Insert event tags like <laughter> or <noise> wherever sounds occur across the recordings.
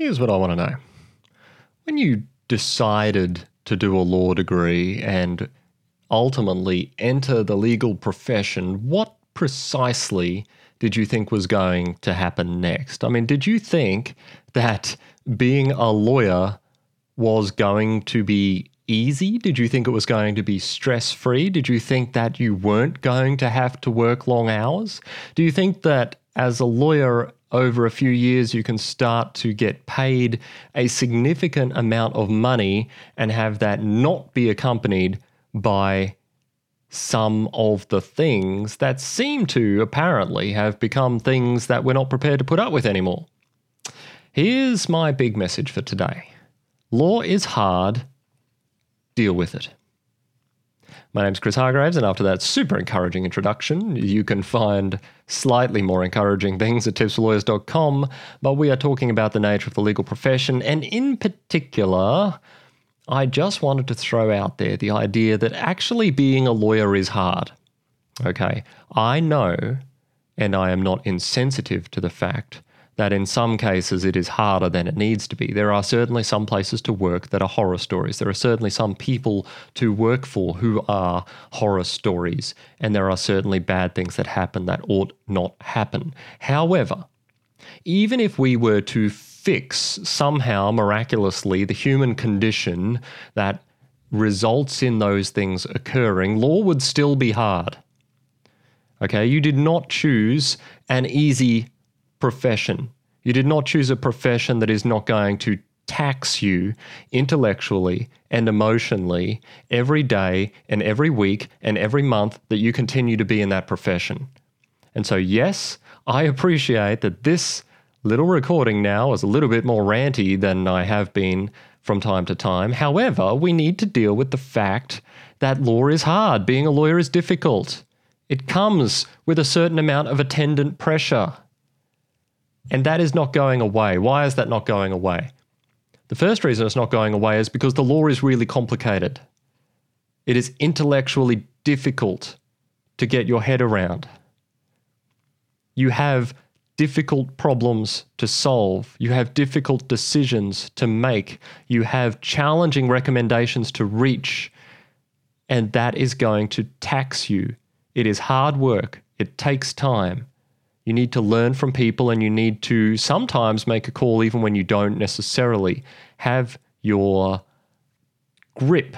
Here's what I want to know. When you decided to do a law degree and ultimately enter the legal profession, what precisely did you think was going to happen next? I mean, did you think that being a lawyer was going to be easy? Did you think it was going to be stress free? Did you think that you weren't going to have to work long hours? Do you think that as a lawyer over a few years, you can start to get paid a significant amount of money and have that not be accompanied by some of the things that seem to apparently have become things that we're not prepared to put up with anymore. Here's my big message for today law is hard, deal with it. My name's Chris Hargreaves, and after that super encouraging introduction, you can find slightly more encouraging things at tipsforlawyers.com. But we are talking about the nature of the legal profession, and in particular, I just wanted to throw out there the idea that actually being a lawyer is hard. Okay, I know, and I am not insensitive to the fact that in some cases it is harder than it needs to be. There are certainly some places to work that are horror stories. There are certainly some people to work for who are horror stories. And there are certainly bad things that happen that ought not happen. However, even if we were to fix somehow miraculously the human condition that results in those things occurring, law would still be hard. Okay, you did not choose an easy profession. You did not choose a profession that is not going to tax you intellectually and emotionally every day and every week and every month that you continue to be in that profession. And so, yes, I appreciate that this little recording now is a little bit more ranty than I have been from time to time. However, we need to deal with the fact that law is hard. Being a lawyer is difficult. It comes with a certain amount of attendant pressure. And that is not going away. Why is that not going away? The first reason it's not going away is because the law is really complicated. It is intellectually difficult to get your head around. You have difficult problems to solve. You have difficult decisions to make. You have challenging recommendations to reach. And that is going to tax you. It is hard work. It takes time. You need to learn from people and you need to sometimes make a call even when you don't necessarily have your grip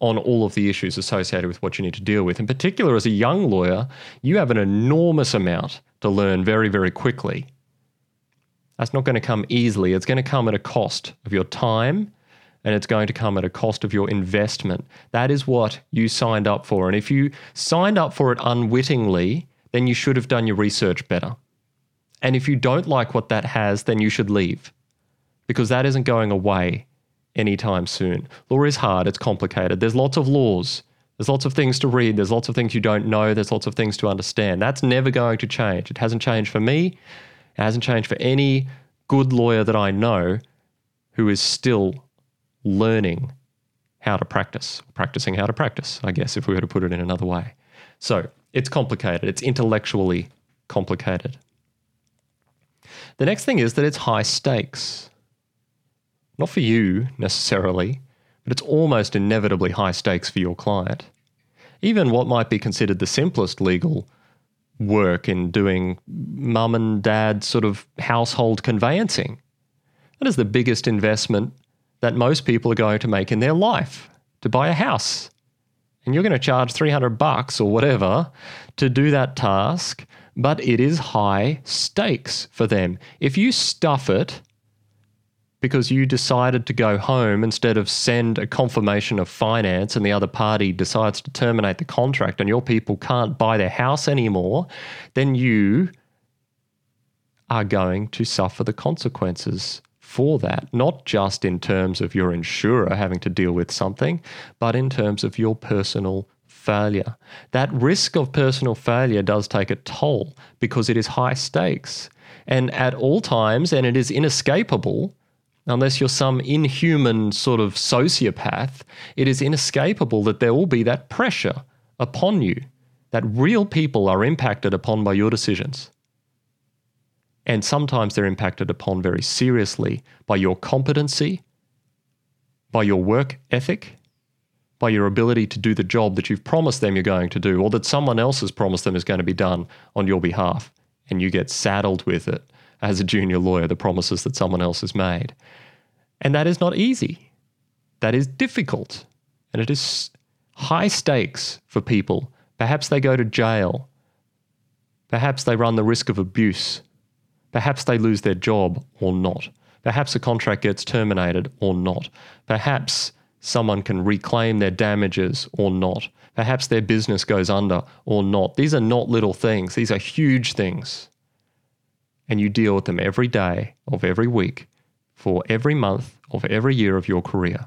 on all of the issues associated with what you need to deal with. In particular, as a young lawyer, you have an enormous amount to learn very, very quickly. That's not going to come easily. It's going to come at a cost of your time and it's going to come at a cost of your investment. That is what you signed up for. And if you signed up for it unwittingly, then you should have done your research better. And if you don't like what that has, then you should leave because that isn't going away anytime soon. Law is hard, it's complicated. There's lots of laws, there's lots of things to read, there's lots of things you don't know, there's lots of things to understand. That's never going to change. It hasn't changed for me, it hasn't changed for any good lawyer that I know who is still learning how to practice, practicing how to practice, I guess, if we were to put it in another way. So, it's complicated, it's intellectually complicated. The next thing is that it's high stakes. Not for you necessarily, but it's almost inevitably high stakes for your client. Even what might be considered the simplest legal work in doing mum and dad sort of household conveyancing. That is the biggest investment that most people are going to make in their life to buy a house and you're going to charge 300 bucks or whatever to do that task, but it is high stakes for them. If you stuff it because you decided to go home instead of send a confirmation of finance and the other party decides to terminate the contract and your people can't buy their house anymore, then you are going to suffer the consequences for that, not just in terms of your insurer having to deal with something, but in terms of your personal failure. That risk of personal failure does take a toll because it is high stakes. And at all times, and it is inescapable, unless you're some inhuman sort of sociopath, it is inescapable that there will be that pressure upon you, that real people are impacted upon by your decisions. And sometimes they're impacted upon very seriously by your competency, by your work ethic, by your ability to do the job that you've promised them you're going to do, or that someone else has promised them is going to be done on your behalf, and you get saddled with it as a junior lawyer, the promises that someone else has made. And that is not easy. That is difficult. And it is high stakes for people. Perhaps they go to jail. Perhaps they run the risk of abuse. Perhaps they lose their job or not. Perhaps a contract gets terminated or not. Perhaps someone can reclaim their damages or not. Perhaps their business goes under or not. These are not little things, these are huge things. And you deal with them every day of every week for every month of every year of your career.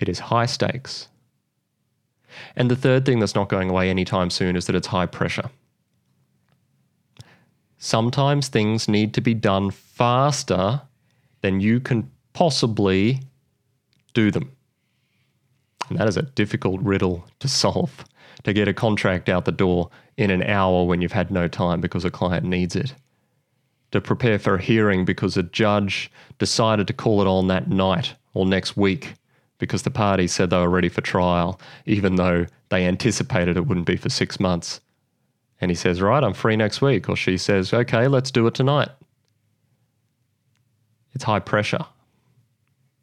It is high stakes. And the third thing that's not going away anytime soon is that it's high pressure. Sometimes things need to be done faster than you can possibly do them. And that is a difficult riddle to solve to get a contract out the door in an hour when you've had no time because a client needs it. To prepare for a hearing because a judge decided to call it on that night or next week because the parties said they were ready for trial, even though they anticipated it wouldn't be for six months. And he says, Right, I'm free next week. Or she says, Okay, let's do it tonight. It's high pressure.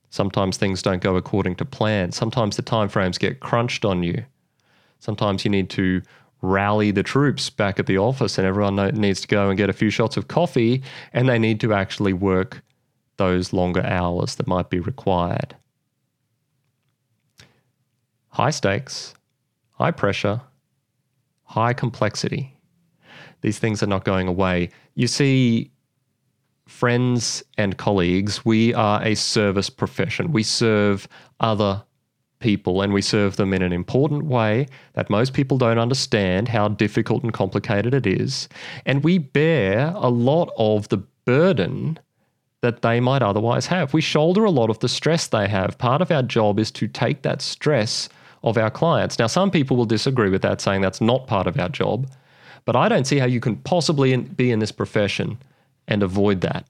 Sometimes things don't go according to plan. Sometimes the timeframes get crunched on you. Sometimes you need to rally the troops back at the office and everyone needs to go and get a few shots of coffee and they need to actually work those longer hours that might be required. High stakes, high pressure, high complexity. These things are not going away. You see, friends and colleagues, we are a service profession. We serve other people and we serve them in an important way that most people don't understand how difficult and complicated it is. And we bear a lot of the burden that they might otherwise have. We shoulder a lot of the stress they have. Part of our job is to take that stress of our clients. Now, some people will disagree with that, saying that's not part of our job. But I don't see how you can possibly be in this profession and avoid that.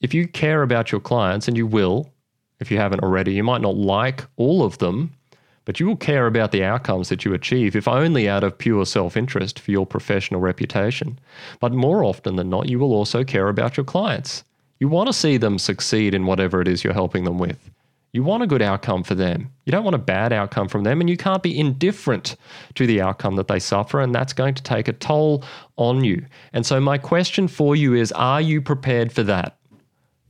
If you care about your clients, and you will, if you haven't already, you might not like all of them, but you will care about the outcomes that you achieve, if only out of pure self interest for your professional reputation. But more often than not, you will also care about your clients. You want to see them succeed in whatever it is you're helping them with. You want a good outcome for them. You don't want a bad outcome from them, and you can't be indifferent to the outcome that they suffer, and that's going to take a toll on you. And so, my question for you is Are you prepared for that?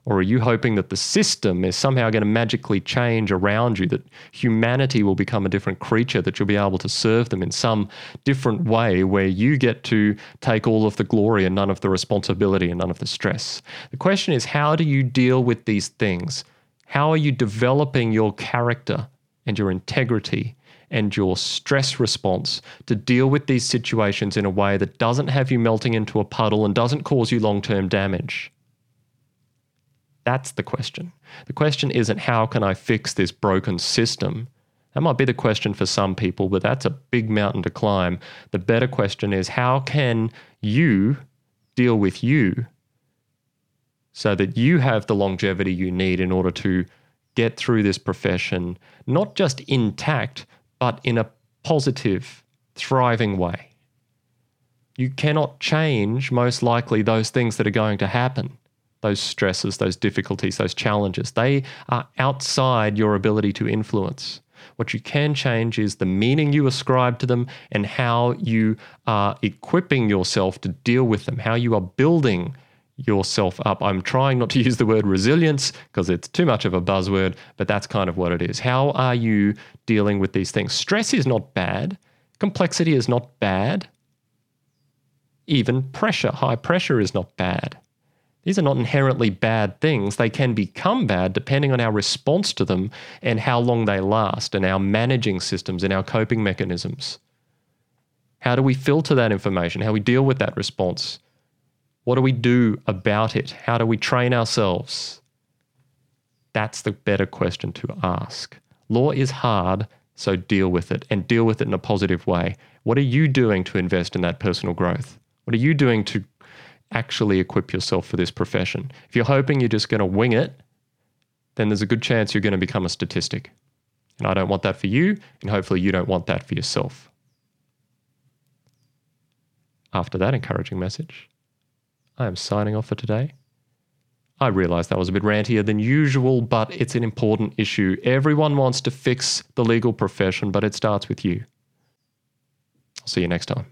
Or are you hoping that the system is somehow going to magically change around you, that humanity will become a different creature, that you'll be able to serve them in some different way where you get to take all of the glory and none of the responsibility and none of the stress? The question is how do you deal with these things? How are you developing your character and your integrity and your stress response to deal with these situations in a way that doesn't have you melting into a puddle and doesn't cause you long term damage? That's the question. The question isn't how can I fix this broken system? That might be the question for some people, but that's a big mountain to climb. The better question is how can you deal with you so that you have the longevity you need in order to get through this profession, not just intact, but in a positive, thriving way. You cannot change, most likely, those things that are going to happen, those stresses, those difficulties, those challenges. They are outside your ability to influence. What you can change is the meaning you ascribe to them and how you are equipping yourself to deal with them, how you are building yourself up. I'm trying not to <laughs> use the word resilience because it's too much of a buzzword, but that's kind of what it is. How are you dealing with these things? Stress is not bad, complexity is not bad. Even pressure, high pressure is not bad. These are not inherently bad things. They can become bad depending on our response to them and how long they last, and our managing systems and our coping mechanisms. How do we filter that information? How we deal with that response? What do we do about it? How do we train ourselves? That's the better question to ask. Law is hard, so deal with it and deal with it in a positive way. What are you doing to invest in that personal growth? What are you doing to actually equip yourself for this profession? If you're hoping you're just going to wing it, then there's a good chance you're going to become a statistic. And I don't want that for you, and hopefully you don't want that for yourself. After that encouraging message, I am signing off for today. I realize that was a bit rantier than usual, but it's an important issue. Everyone wants to fix the legal profession, but it starts with you. I'll see you next time.